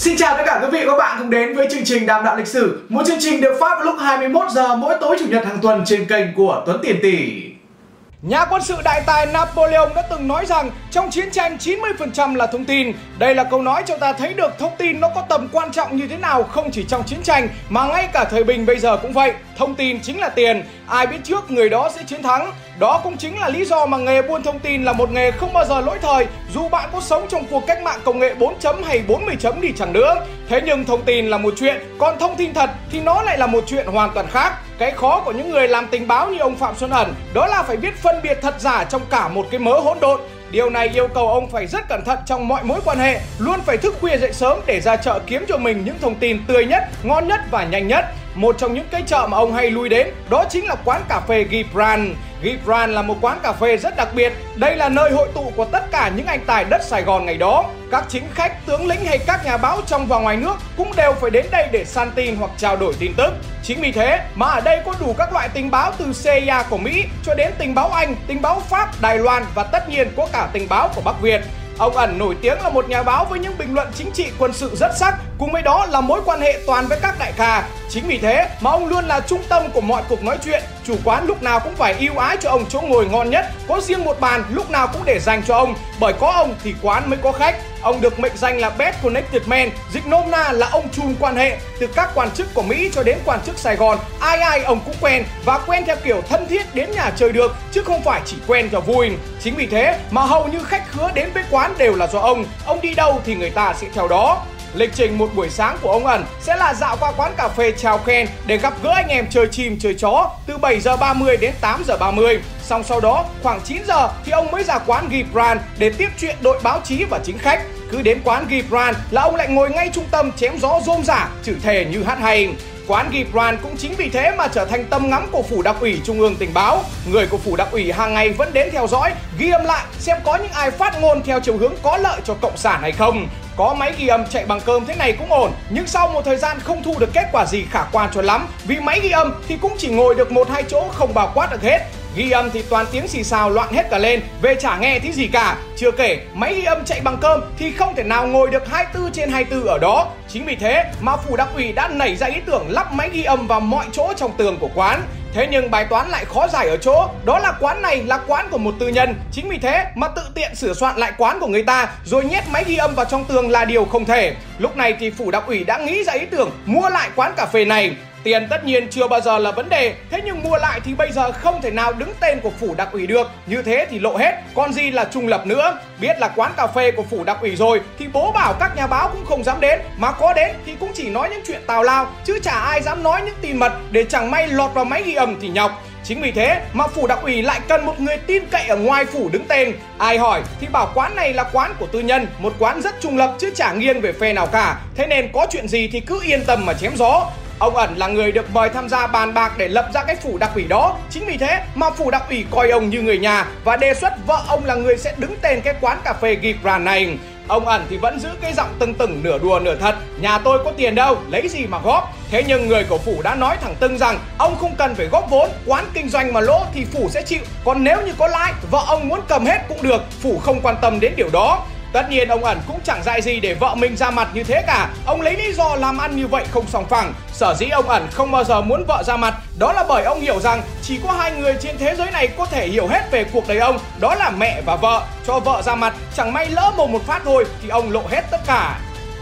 Xin chào tất cả quý vị và các bạn cùng đến với chương trình Đàm đạo lịch sử, một chương trình được phát vào lúc 21 giờ mỗi tối chủ nhật hàng tuần trên kênh của Tuấn Tiền Tỷ. Nhà quân sự đại tài Napoleon đã từng nói rằng trong chiến tranh 90% là thông tin. Đây là câu nói cho ta thấy được thông tin nó có tầm quan trọng như thế nào không chỉ trong chiến tranh mà ngay cả thời bình bây giờ cũng vậy. Thông tin chính là tiền, ai biết trước người đó sẽ chiến thắng. Đó cũng chính là lý do mà nghề buôn thông tin là một nghề không bao giờ lỗi thời dù bạn có sống trong cuộc cách mạng công nghệ 4 chấm hay 40 chấm đi chẳng nữa. Thế nhưng thông tin là một chuyện, còn thông tin thật thì nó lại là một chuyện hoàn toàn khác. Cái khó của những người làm tình báo như ông Phạm Xuân Ẩn đó là phải biết phân biệt thật giả trong cả một cái mớ hỗn độn. Điều này yêu cầu ông phải rất cẩn thận trong mọi mối quan hệ, luôn phải thức khuya dậy sớm để ra chợ kiếm cho mình những thông tin tươi nhất, ngon nhất và nhanh nhất. Một trong những cái chợ mà ông hay lui đến đó chính là quán cà phê Gibran. Gibran là một quán cà phê rất đặc biệt. Đây là nơi hội tụ của tất cả những anh tài đất Sài Gòn ngày đó. Các chính khách, tướng lĩnh hay các nhà báo trong và ngoài nước cũng đều phải đến đây để san tin hoặc trao đổi tin tức. Chính vì thế mà ở đây có đủ các loại tình báo từ CIA của Mỹ cho đến tình báo Anh, tình báo Pháp, Đài Loan và tất nhiên có cả tình báo của Bắc Việt. Ông ẩn nổi tiếng là một nhà báo với những bình luận chính trị quân sự rất sắc, cùng với đó là mối quan hệ toàn với các đại ca. Chính vì thế mà ông luôn là trung tâm của mọi cuộc nói chuyện, chủ quán lúc nào cũng phải yêu ái cho ông chỗ ngồi ngon nhất, có riêng một bàn lúc nào cũng để dành cho ông, bởi có ông thì quán mới có khách. Ông được mệnh danh là Best Connected Man, dịch nôm na là ông chùm quan hệ, từ các quan chức của Mỹ cho đến quan chức Sài Gòn, ai ai ông cũng quen và quen theo kiểu thân thiết đến nhà chơi được chứ không phải chỉ quen cho vui. Chính vì thế mà hầu như khách khứa đến với quán đều là do ông, ông đi đâu thì người ta sẽ theo đó. Lịch trình một buổi sáng của ông ẩn sẽ là dạo qua quán cà phê chào khen để gặp gỡ anh em chơi chim chơi chó từ 7 giờ 30 đến 8 giờ 30. Xong sau đó khoảng 9 giờ thì ông mới ra quán Gibran để tiếp chuyện đội báo chí và chính khách. Cứ đến quán Gibran là ông lại ngồi ngay trung tâm chém gió rôm rả, chửi thề như hát hay. Quán Gibran cũng chính vì thế mà trở thành tâm ngắm của Phủ Đặc ủy Trung ương Tình báo. Người của Phủ Đặc ủy hàng ngày vẫn đến theo dõi, ghi âm lại xem có những ai phát ngôn theo chiều hướng có lợi cho Cộng sản hay không. Có máy ghi âm chạy bằng cơm thế này cũng ổn, nhưng sau một thời gian không thu được kết quả gì khả quan cho lắm. Vì máy ghi âm thì cũng chỉ ngồi được một hai chỗ không bao quát được hết. Ghi âm thì toàn tiếng xì xào loạn hết cả lên, về chả nghe thấy gì cả. Chưa kể, máy ghi âm chạy bằng cơm thì không thể nào ngồi được 24 trên 24 ở đó. Chính vì thế mà phủ đặc ủy đã nảy ra ý tưởng lắp máy ghi âm vào mọi chỗ trong tường của quán. Thế nhưng bài toán lại khó giải ở chỗ Đó là quán này là quán của một tư nhân Chính vì thế mà tự tiện sửa soạn lại quán của người ta Rồi nhét máy ghi âm vào trong tường là điều không thể Lúc này thì phủ đặc ủy đã nghĩ ra ý tưởng Mua lại quán cà phê này Tiền tất nhiên chưa bao giờ là vấn đề, Thế nhưng mua lại thì bây giờ không thể nào đứng tên của phủ đặc ủy được. Như thế thì lộ hết, Còn gì là trung lập nữa? Biết là quán cà phê của phủ đặc ủy rồi, Thì bố bảo các nhà báo cũng không dám đến. Mà có đến thì cũng chỉ nói những chuyện tào lao, Chứ chả ai dám nói những tin mật Để chẳng may lọt vào máy ghi âm thì nhọc. Chính vì thế mà phủ đặc ủy lại cần một người tin cậy ở ngoài phủ đứng tên. Ai hỏi thì bảo quán này là quán của tư nhân, Một quán rất trung lập chứ chả nghiêng về phe nào cả. Thế nên có chuyện gì thì cứ yên tâm mà chém gió. Ông ẩn là người được mời tham gia bàn bạc để lập ra cái phủ đặc ủy đó. Chính vì thế mà phủ đặc ủy coi ông như người nhà Và đề xuất vợ ông là người sẽ đứng tên cái quán cà phê Gibran này. Ông ẩn thì vẫn giữ cái giọng tưng tửng nửa đùa nửa thật. Nhà tôi có tiền đâu, lấy gì mà góp? Thế nhưng người của phủ đã nói thẳng tưng rằng Ông không cần phải góp vốn, quán kinh doanh mà lỗ thì phủ sẽ chịu. Còn nếu như có lãi, vợ ông muốn cầm hết cũng được. Phủ không quan tâm đến điều đó. Tất nhiên ông ẩn cũng chẳng dạy gì để vợ mình ra mặt như thế cả. Ông lấy lý do làm ăn như vậy không sòng phẳng. Sở dĩ ông ẩn không bao giờ muốn vợ ra mặt, Đó là bởi ông hiểu rằng chỉ có hai người trên thế giới này có thể hiểu hết về cuộc đời ông, Đó là mẹ và vợ. Cho vợ ra mặt, chẳng may lỡ mồm một phát thôi thì ông lộ hết tất cả.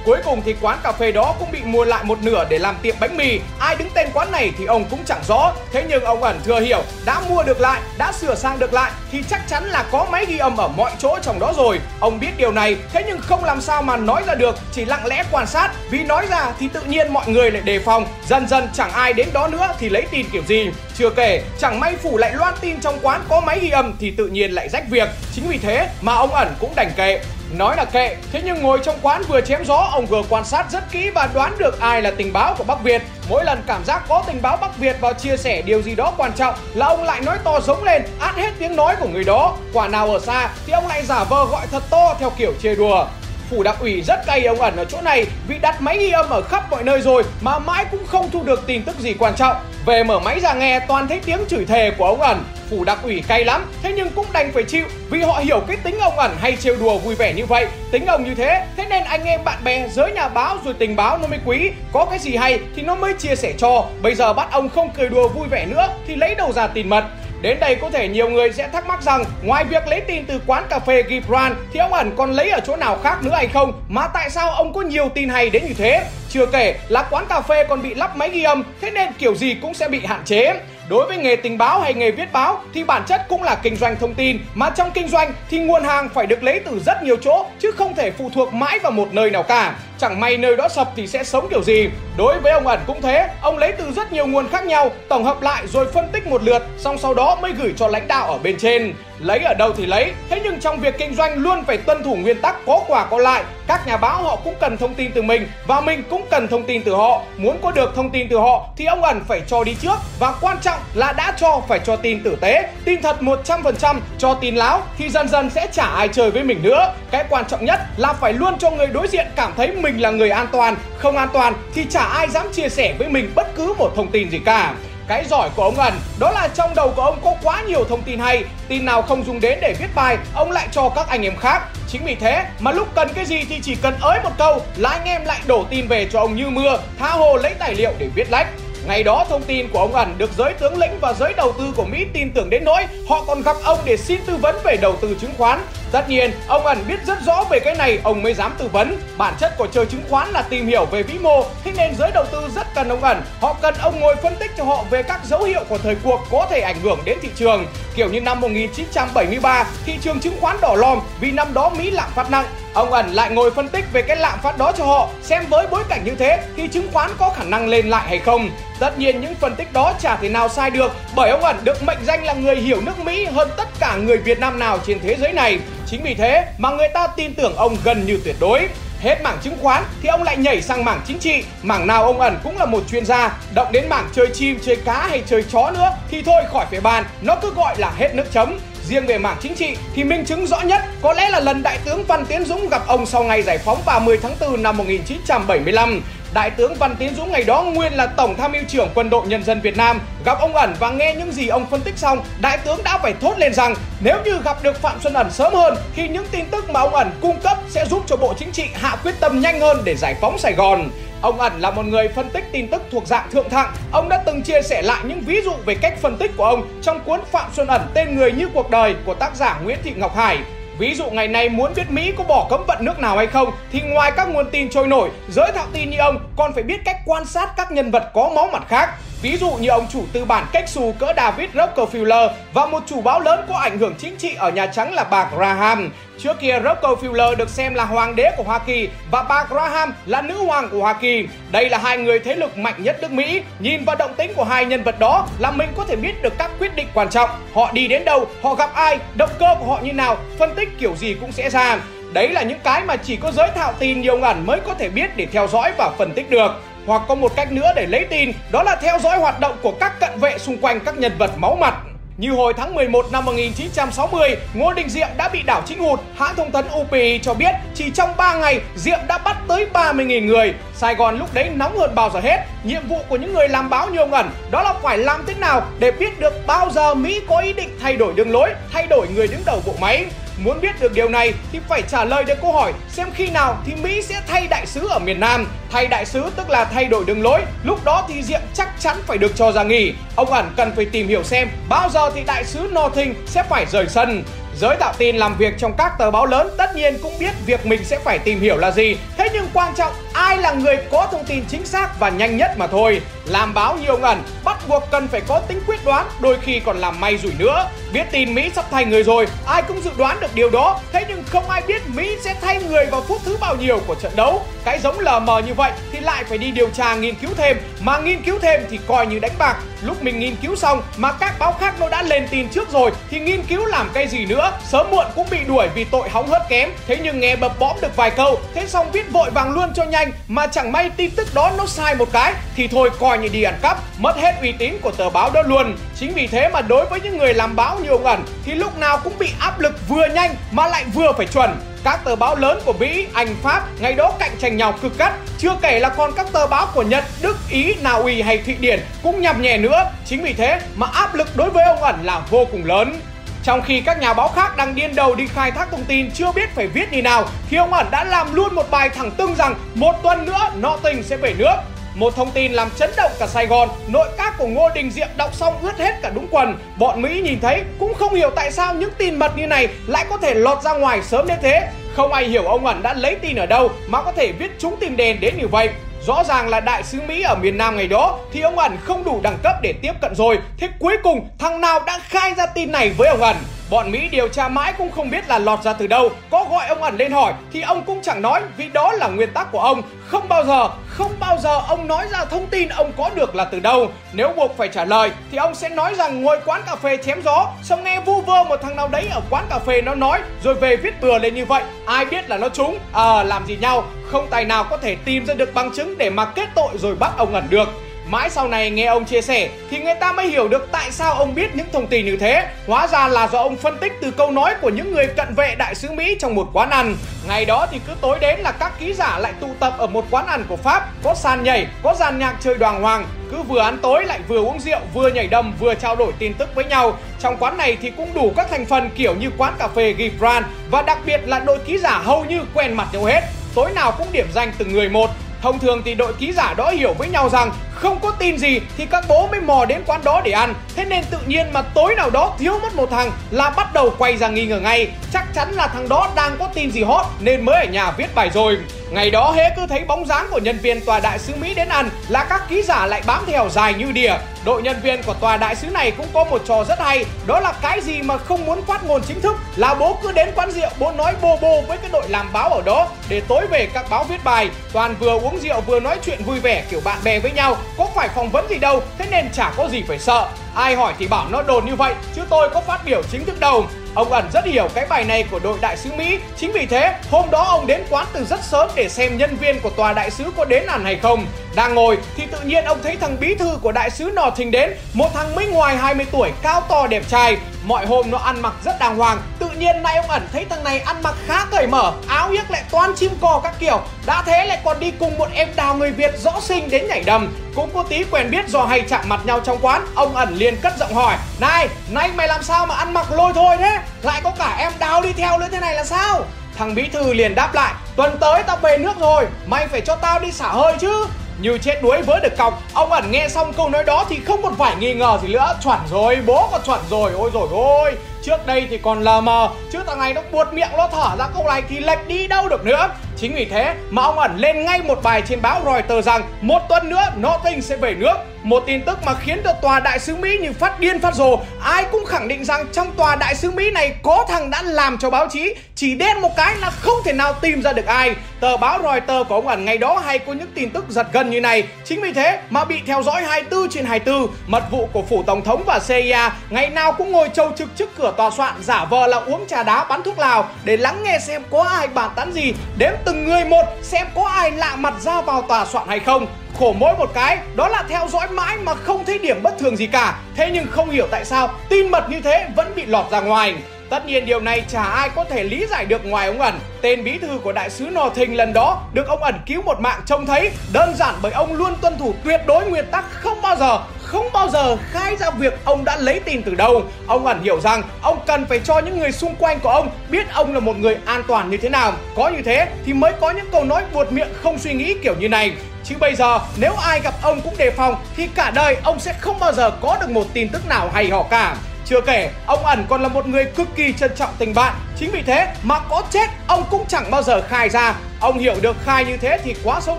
Cuối cùng thì quán cà phê đó cũng bị mua lại một nửa để làm tiệm bánh mì. Ai đứng tên quán này thì ông cũng chẳng rõ. Thế nhưng ông ẩn thừa hiểu, đã mua được lại, đã sửa sang được lại thì chắc chắn là có máy ghi âm ở mọi chỗ trong đó rồi. Ông biết điều này, thế nhưng không làm sao mà nói ra được, chỉ lặng lẽ quan sát. Vì nói ra thì tự nhiên mọi người lại đề phòng, dần dần chẳng ai đến đó nữa thì lấy tin kiểu gì. Chưa kể, chẳng may phủ lại loan tin trong quán có máy ghi âm thì tự nhiên lại rách việc. Chính vì thế mà ông ẩn cũng đành kệ. Nói là kệ, thế nhưng ngồi trong quán vừa chém gió, ông vừa quan sát rất kỹ và đoán được ai là tình báo của Bắc Việt. Mỗi lần cảm giác có tình báo Bắc Việt vào chia sẻ điều gì đó quan trọng là ông lại nói to giống lên, át hết tiếng nói của người đó. Quả nào ở xa thì ông lại giả vờ gọi thật to theo kiểu chê đùa phủ đặc ủy rất cay ông ẩn ở chỗ này vì đặt máy ghi âm ở khắp mọi nơi rồi mà mãi cũng không thu được tin tức gì quan trọng. Về mở máy ra nghe toàn thấy tiếng chửi thề của ông ẩn, phủ đặc ủy cay lắm, thế nhưng cũng đành phải chịu vì họ hiểu cái tính ông ẩn hay trêu đùa vui vẻ như vậy, tính ông như thế, thế nên anh em bạn bè giới nhà báo rồi tình báo nó mới quý, có cái gì hay thì nó mới chia sẻ cho. Bây giờ bắt ông không cười đùa vui vẻ nữa thì lấy đầu ra tin mật. Đến đây có thể nhiều người sẽ thắc mắc rằng, ngoài việc lấy tin từ quán cà phê Gibran, thì ông ẩn còn lấy ở chỗ nào khác nữa hay không? Mà tại sao ông có nhiều tin hay đến như thế? Chưa kể là quán cà phê còn bị lắp máy ghi âm, thế nên kiểu gì cũng sẽ bị hạn chế. Đối với nghề tình báo hay nghề viết báo thì bản chất cũng là kinh doanh thông tin mà trong kinh doanh thì nguồn hàng phải được lấy từ rất nhiều chỗ chứ không thể phụ thuộc mãi vào một nơi nào cả. Chẳng may nơi đó sập thì sẽ sống kiểu gì. Đối với ông ẩn cũng thế, ông lấy từ rất nhiều nguồn khác nhau, tổng hợp lại rồi phân tích một lượt, xong sau đó mới gửi cho lãnh đạo ở bên trên. Lấy ở đâu thì lấy, thế nhưng trong việc kinh doanh luôn phải tuân thủ nguyên tắc có quả có lại. Các nhà báo họ cũng cần thông tin từ mình và mình cũng cần thông tin từ họ. Muốn có được thông tin từ họ thì ông ẩn phải cho đi trước và quan trọng là đã cho phải cho tin tử tế, tin thật 100%, cho tin láo thì dần dần sẽ chả ai chơi với mình nữa. Cái quan trọng nhất là phải luôn cho người đối diện cảm thấy mình là người an toàn, không an toàn thì chả ai dám chia sẻ với mình bất cứ một thông tin gì cả. Cái giỏi của ông ẩn đó là trong đầu của ông có quá nhiều thông tin hay, tin nào không dùng đến để viết bài, ông lại cho các anh em khác. Chính vì thế mà lúc cần cái gì thì chỉ cần ới một câu là anh em lại đổ tin về cho ông như mưa, tha hồ lấy tài liệu để viết lách. Ngày đó thông tin của ông ẩn được giới tướng lĩnh và giới đầu tư của Mỹ tin tưởng đến nỗi họ còn gặp ông để xin tư vấn về đầu tư chứng khoán. Tất nhiên, ông ẩn biết rất rõ về cái này, ông mới dám tư vấn. Bản chất của chơi chứng khoán là tìm hiểu về vĩ mô, thế nên giới đầu tư rất cần ông ẩn. Họ cần ông ngồi phân tích cho họ về các dấu hiệu của thời cuộc có thể ảnh hưởng đến thị trường. Kiểu như năm 1973, thị trường chứng khoán đỏ lòm vì năm đó Mỹ lạm phát nặng. Ông ẩn lại ngồi phân tích về cái lạm phát đó cho họ, xem với bối cảnh như thế thì chứng khoán có khả năng lên lại hay không. Tất nhiên những phân tích đó chả thể nào sai được bởi ông ẩn được mệnh danh là người hiểu nước Mỹ hơn tất cả người Việt Nam nào trên thế giới này. Chính vì thế mà người ta tin tưởng ông gần như tuyệt đối. Hết mảng chứng khoán thì ông lại nhảy sang mảng chính trị Mảng nào ông ẩn cũng là một chuyên gia Động đến mảng chơi chim, chơi cá hay chơi chó nữa Thì thôi khỏi phải bàn Nó cứ gọi là hết nước chấm Riêng về mảng chính trị thì minh chứng rõ nhất có lẽ là lần Đại tướng Văn Tiến Dũng gặp ông sau ngày giải phóng 30 tháng 4 năm 1975. Đại tướng Văn Tiến Dũng ngày đó nguyên là Tổng tham mưu trưởng Quân đội Nhân dân Việt Nam. Gặp ông ẩn và nghe những gì ông phân tích xong, Đại tướng đã phải thốt lên rằng nếu như gặp được Phạm Xuân Ẩn sớm hơn thì những tin tức mà ông ẩn cung cấp sẽ giúp cho Bộ Chính trị hạ quyết tâm nhanh hơn để giải phóng Sài Gòn. Ông ẩn là một người phân tích tin tức thuộc dạng thượng thặng. Ông đã từng chia sẻ lại những ví dụ về cách phân tích của ông trong cuốn Phạm Xuân Ẩn tên người như cuộc đời của tác giả Nguyễn Thị Ngọc Hải. Ví dụ ngày nay muốn biết Mỹ có bỏ cấm vận nước nào hay không thì ngoài các nguồn tin trôi nổi, giới thạo tin như ông còn phải biết cách quan sát các nhân vật có máu mặt khác. Ví dụ như ông chủ tư bản cách xù cỡ David Rockefeller và một chủ báo lớn có ảnh hưởng chính trị ở Nhà Trắng là bà Graham. Trước kia Rockefeller được xem là hoàng đế của Hoa Kỳ và bà Graham là nữ hoàng của Hoa Kỳ. Đây là hai người thế lực mạnh nhất nước Mỹ. Nhìn vào động tính của hai nhân vật đó là mình có thể biết được các quyết định quan trọng. Họ đi đến đâu, họ gặp ai, động cơ của họ như nào, phân tích kiểu gì cũng sẽ ra. Đấy là những cái mà chỉ có giới thạo tin nhiều ngẩn mới có thể biết để theo dõi và phân tích được. Hoặc có một cách nữa để lấy tin, đó là theo dõi hoạt động của các cận vệ xung quanh các nhân vật máu mặt. Như hồi tháng 11 năm 1960, Ngô Đình Diệm đã bị đảo chính hụt. Hãng thông tấn UPI cho biết chỉ trong 3 ngày, Diệm đã bắt tới 30.000 người. Sài Gòn lúc đấy nóng hơn bao giờ hết. Nhiệm vụ của những người làm báo như ông ẩn đó là phải làm thế nào để biết được bao giờ Mỹ có ý định thay đổi đường lối, thay đổi người đứng đầu bộ máy. Muốn biết được điều này thì phải trả lời được câu hỏi xem khi nào thì Mỹ sẽ thay đại sứ ở miền Nam. Thay đại sứ tức là thay đổi đường lối, lúc đó thì Diệm chắc chắn phải được cho ra nghỉ. Ông ẩn cần phải tìm hiểu xem bao giờ thì đại sứ Northing sẽ phải rời sân. Giới tạo tin làm việc trong các tờ báo lớn tất nhiên cũng biết việc mình sẽ phải tìm hiểu là gì. Thế nhưng quan trọng ai là người có thông tin chính xác và nhanh nhất mà thôi. Làm báo nhiều ngần, bắt buộc cần phải có tính quyết đoán, đôi khi còn làm may rủi nữa. Biết tin Mỹ sắp thay người rồi, ai cũng dự đoán được điều đó. Thế nhưng không ai biết Mỹ sẽ thay người vào phút thứ bao nhiêu của trận đấu. Cái giống lờ mờ như vậy thì lại phải đi điều tra nghiên cứu thêm. Mà nghiên cứu thêm thì coi như đánh bạc. Lúc mình nghiên cứu xong mà các báo khác nó đã lên tin trước rồi thì nghiên cứu làm cái gì nữa. Sớm muộn cũng bị đuổi vì tội hóng hớt kém. Thế nhưng nghe bập bõm được vài câu, thế xong viết vội vàng luôn cho nhanh mà chẳng may tin tức đó nó sai một cái thì thôi coi như đi ăn cắp, mất hết uy tín của tờ báo đó luôn. Chính vì thế mà đối với những người làm báo như ông ẩn thì lúc nào cũng bị áp lực vừa nhanh mà lại vừa phải chuẩn. Các tờ báo lớn của Mỹ, Anh, Pháp ngày đó cạnh tranh nhau cực gắt. Chưa kể là còn các tờ báo của Nhật, Đức, Ý, Na Uy hay Thụy Điển cũng nhằm nhẹ nữa. Chính vì thế mà áp lực đối với ông ẩn là vô cùng lớn. Trong khi các nhà báo khác đang điên đầu đi khai thác thông tin chưa biết phải viết như nào thì ông ẩn đã làm luôn một bài thẳng tưng rằng một tuần nữa nọ tình sẽ về nước. Một thông tin làm chấn động cả Sài Gòn, nội các của Ngô Đình Diệm đọc xong ướt hết cả đúng quần. Bọn Mỹ nhìn thấy cũng không hiểu tại sao những tin mật như này lại có thể lọt ra ngoài sớm đến thế. Không ai hiểu ông ẩn đã lấy tin ở đâu mà có thể viết chúng tim đèn đến như vậy. Rõ ràng là đại sứ Mỹ ở miền Nam ngày đó thì ông ẩn không đủ đẳng cấp để tiếp cận rồi. Thế cuối cùng thằng nào đã khai ra tin này với ông ẩn? Bọn Mỹ điều tra mãi cũng không biết là lọt ra từ đâu. Có gọi ông ẩn lên hỏi thì ông cũng chẳng nói Vì đó là nguyên tắc của ông. Không bao giờ, không bao giờ ông nói ra thông tin ông có được là từ đâu. Nếu buộc phải trả lời thì ông sẽ nói rằng ngồi quán cà phê chém gió. Xong nghe vu vơ một thằng nào đấy ở quán cà phê nó nói Rồi về viết bừa lên như vậy. Ai biết là nó trúng Ờ à, làm gì nhau. Không tài nào có thể tìm ra được bằng chứng để mà kết tội rồi bắt ông ẩn được. Mãi sau này nghe ông chia sẻ thì người ta mới hiểu được tại sao ông biết những thông tin như thế. Hóa ra là do ông phân tích từ câu nói của những người cận vệ đại sứ Mỹ trong một quán ăn. Ngày đó thì cứ tối đến là các ký giả lại tụ tập ở một quán ăn của Pháp, có sàn nhảy, có dàn nhạc chơi đoàn hoàng, cứ vừa ăn tối lại vừa uống rượu, vừa nhảy đầm, vừa trao đổi tin tức với nhau. Trong quán này thì cũng đủ các thành phần kiểu như quán cà phê Gibran và đặc biệt là đội ký giả hầu như quen mặt nhau hết. Tối nào cũng điểm danh từng người một Thông thường thì đội ký giả đó hiểu với nhau rằng không có tin gì thì các bố mới mò đến quán đó để ăn. Thế nên tự nhiên mà tối nào đó thiếu mất một thằng là bắt đầu quay ra nghi ngờ ngay. Chắc chắn là thằng đó đang có tin gì hot nên mới ở nhà viết bài rồi. Ngày đó hễ cứ thấy bóng dáng của nhân viên tòa đại sứ Mỹ đến ăn là các ký giả lại bám theo dài như đìa. Đội nhân viên của tòa đại sứ này cũng có một trò rất hay, Đó là cái gì mà không muốn phát ngôn chính thức Là bố cứ đến quán rượu, bố nói bô bô với cái đội làm báo ở đó. Để tối về, các báo viết bài, Toàn vừa uống rượu vừa nói chuyện vui vẻ, kiểu bạn bè với nhau, Có phải phỏng vấn gì đâu, Thế nên chả có gì phải sợ. Ai hỏi thì bảo nó đồn như vậy, Chứ tôi có phát biểu chính thức đâu. Ông ẩn rất hiểu cái bài này của đội đại sứ Mỹ. Chính vì thế, hôm đó ông đến quán từ rất sớm để xem nhân viên của tòa đại sứ có đến ăn hay không. Đang ngồi thì tự nhiên ông thấy thằng bí thư của đại sứ nò thình đến. Một thằng mới ngoài 20 tuổi, cao to, đẹp trai. Mọi hôm nó ăn mặc rất đàng hoàng nhiên nay ông ẩn thấy thằng này ăn mặc khá cởi mở Áo yếc lại toan chim cò các kiểu. Đã thế lại còn đi cùng một em đào người Việt rõ sinh đến nhảy đầm. Cũng có tí quen biết do hay chạm mặt nhau trong quán Ông ẩn liền cất giọng hỏi Này, nay mày làm sao mà ăn mặc lôi thôi thế? Lại có cả em đào đi theo nữa thế này là sao? Thằng bí thư liền đáp lại Tuần tới tao về nước rồi Mày phải cho tao đi xả hơi chứ như chết đuối với được cọc. Ông ẩn nghe xong câu nói đó thì không còn phải nghi ngờ gì nữa. Chuẩn rồi, bố còn chuẩn rồi, ôi rồi ôi Trước đây thì còn lờ mờ Chứ thằng này nó buột miệng nó thở ra câu này thì lệch đi đâu được nữa. Chính vì thế mà ông ẩn lên ngay một bài trên báo Reuters rằng Một tuần nữa Northing sẽ về nước. Một tin tức mà khiến cho tòa đại sứ Mỹ như phát điên phát rồ. Ai cũng khẳng định rằng trong tòa đại sứ Mỹ này có thằng đã làm cho báo chí Chỉ đen một cái là không thể nào tìm ra được ai. Tờ báo Reuters của ông ẩn ngày đó hay có những tin tức giật gân như này. Chính vì thế mà bị theo dõi 24 trên 24 Mật vụ của phủ tổng thống và CIA ngày nào cũng ngồi trâu trực trước cửa tòa soạn Giả vờ là uống trà đá bắn thuốc lào Để lắng nghe xem có ai bàn tán gì. Đếm từng người một xem có ai lạ mặt ra vào tòa soạn hay không. Khổ mỗi một cái, đó là theo dõi mãi mà không thấy điểm bất thường gì cả. Thế nhưng không hiểu tại sao, tin mật như thế vẫn bị lọt ra ngoài. Tất nhiên điều này chả ai có thể lý giải được ngoài ông ẩn. Tên bí thư của đại sứ Nò Thình lần đó được ông ẩn cứu một mạng trông thấy. Đơn giản bởi ông luôn tuân thủ tuyệt đối nguyên tắc không bao giờ không bao giờ khai ra việc ông đã lấy tiền từ đâu Ông ẩn hiểu rằng ông cần phải cho những người xung quanh của ông biết ông là một người an toàn như thế nào Có như thế thì mới có những câu nói buột miệng không suy nghĩ kiểu như này Chứ bây giờ nếu ai gặp ông cũng đề phòng thì cả đời ông sẽ không bao giờ có được một tin tức nào hay ho cả. Chưa kể, ông ẩn còn là một người cực kỳ trân trọng tình bạn. Chính vì thế mà có chết, ông cũng chẳng bao giờ khai ra. Ông hiểu được khai như thế thì quá xấu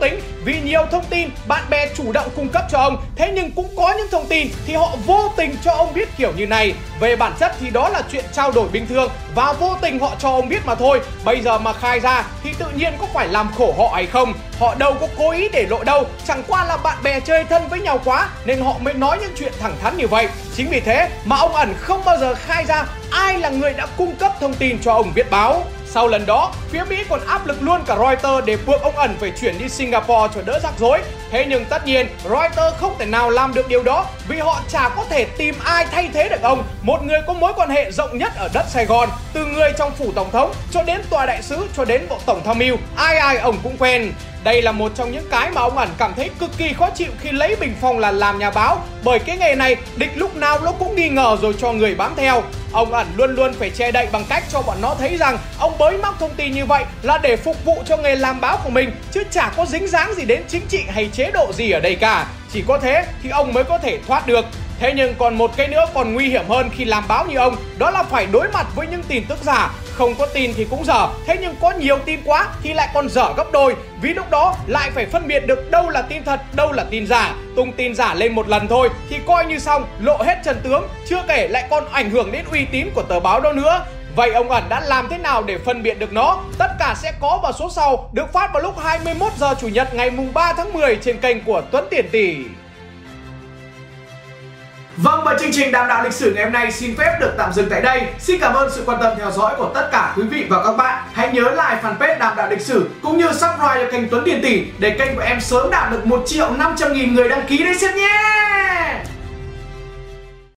tính, vì nhiều thông tin bạn bè chủ động cung cấp cho ông. Thế nhưng cũng có những thông tin thì họ vô tình cho ông biết kiểu như này. Về bản chất thì đó là chuyện trao đổi bình thường và vô tình họ cho ông biết mà thôi. Bây giờ mà khai ra thì tự nhiên có phải làm khổ họ hay không? Họ đâu có cố ý để lộ đâu. Chẳng qua là bạn bè chơi thân với nhau quá nên họ mới nói những chuyện thẳng thắn như vậy. Chính vì thế mà ông ẩn không bao giờ khai ra ai là người đã cung cấp thông tin cho ông viết báo sau lần đó, phía Mỹ còn áp lực luôn cả Reuters để buộc ông ẩn phải chuyển đi Singapore cho đỡ rắc rối. Thế nhưng tất nhiên Reuters không thể nào làm được điều đó vì họ chả có thể tìm ai thay thế được ông, một người có mối quan hệ rộng nhất ở đất Sài Gòn, từ người trong phủ tổng thống cho đến tòa đại sứ cho đến bộ tổng tham mưu, ai ai ông cũng quen. Đây là một trong những cái mà ông ẩn cảm thấy cực kỳ khó chịu khi lấy bình phong là làm nhà báo bởi cái nghề này địch lúc nào nó cũng nghi ngờ rồi cho người bám theo. Ông ẩn luôn luôn phải che đậy bằng cách cho bọn nó thấy rằng ông bới móc thông tin như vậy là để phục vụ cho nghề làm báo của mình, chứ chả có dính dáng gì đến chính trị hay chế độ gì ở đây cả. Chỉ có thế thì ông mới có thể thoát được. Thế nhưng còn một cái nữa còn nguy hiểm hơn khi làm báo như ông, Đó là phải đối mặt với những tin tức giả không có tin thì cũng dở. Thế nhưng có nhiều tin quá thì lại còn dở gấp đôi. Vì lúc đó lại phải phân biệt được đâu là tin thật, đâu là tin giả. Tung tin giả lên một lần thôi thì coi như xong, lộ hết trần tướng. Chưa kể lại còn ảnh hưởng đến uy tín của tờ báo đâu nữa. Vậy ông ẩn đã làm thế nào để phân biệt được nó? Tất cả sẽ có vào số sau, được phát vào lúc 21 giờ chủ nhật ngày mùng 3 tháng 10 trên kênh của Tuấn Tiền Tỷ. Vâng và chương trình đàm đạo lịch sử ngày hôm nay xin phép được tạm dừng tại đây. Xin cảm ơn sự quan tâm theo dõi của tất cả quý vị và các bạn. Hãy nhớ like fanpage đàm đạo lịch sử cũng như subscribe cho kênh Tuấn Tiền Tỷ để kênh của em sớm đạt được 1 triệu 500 nghìn người đăng ký đấy xem nhé.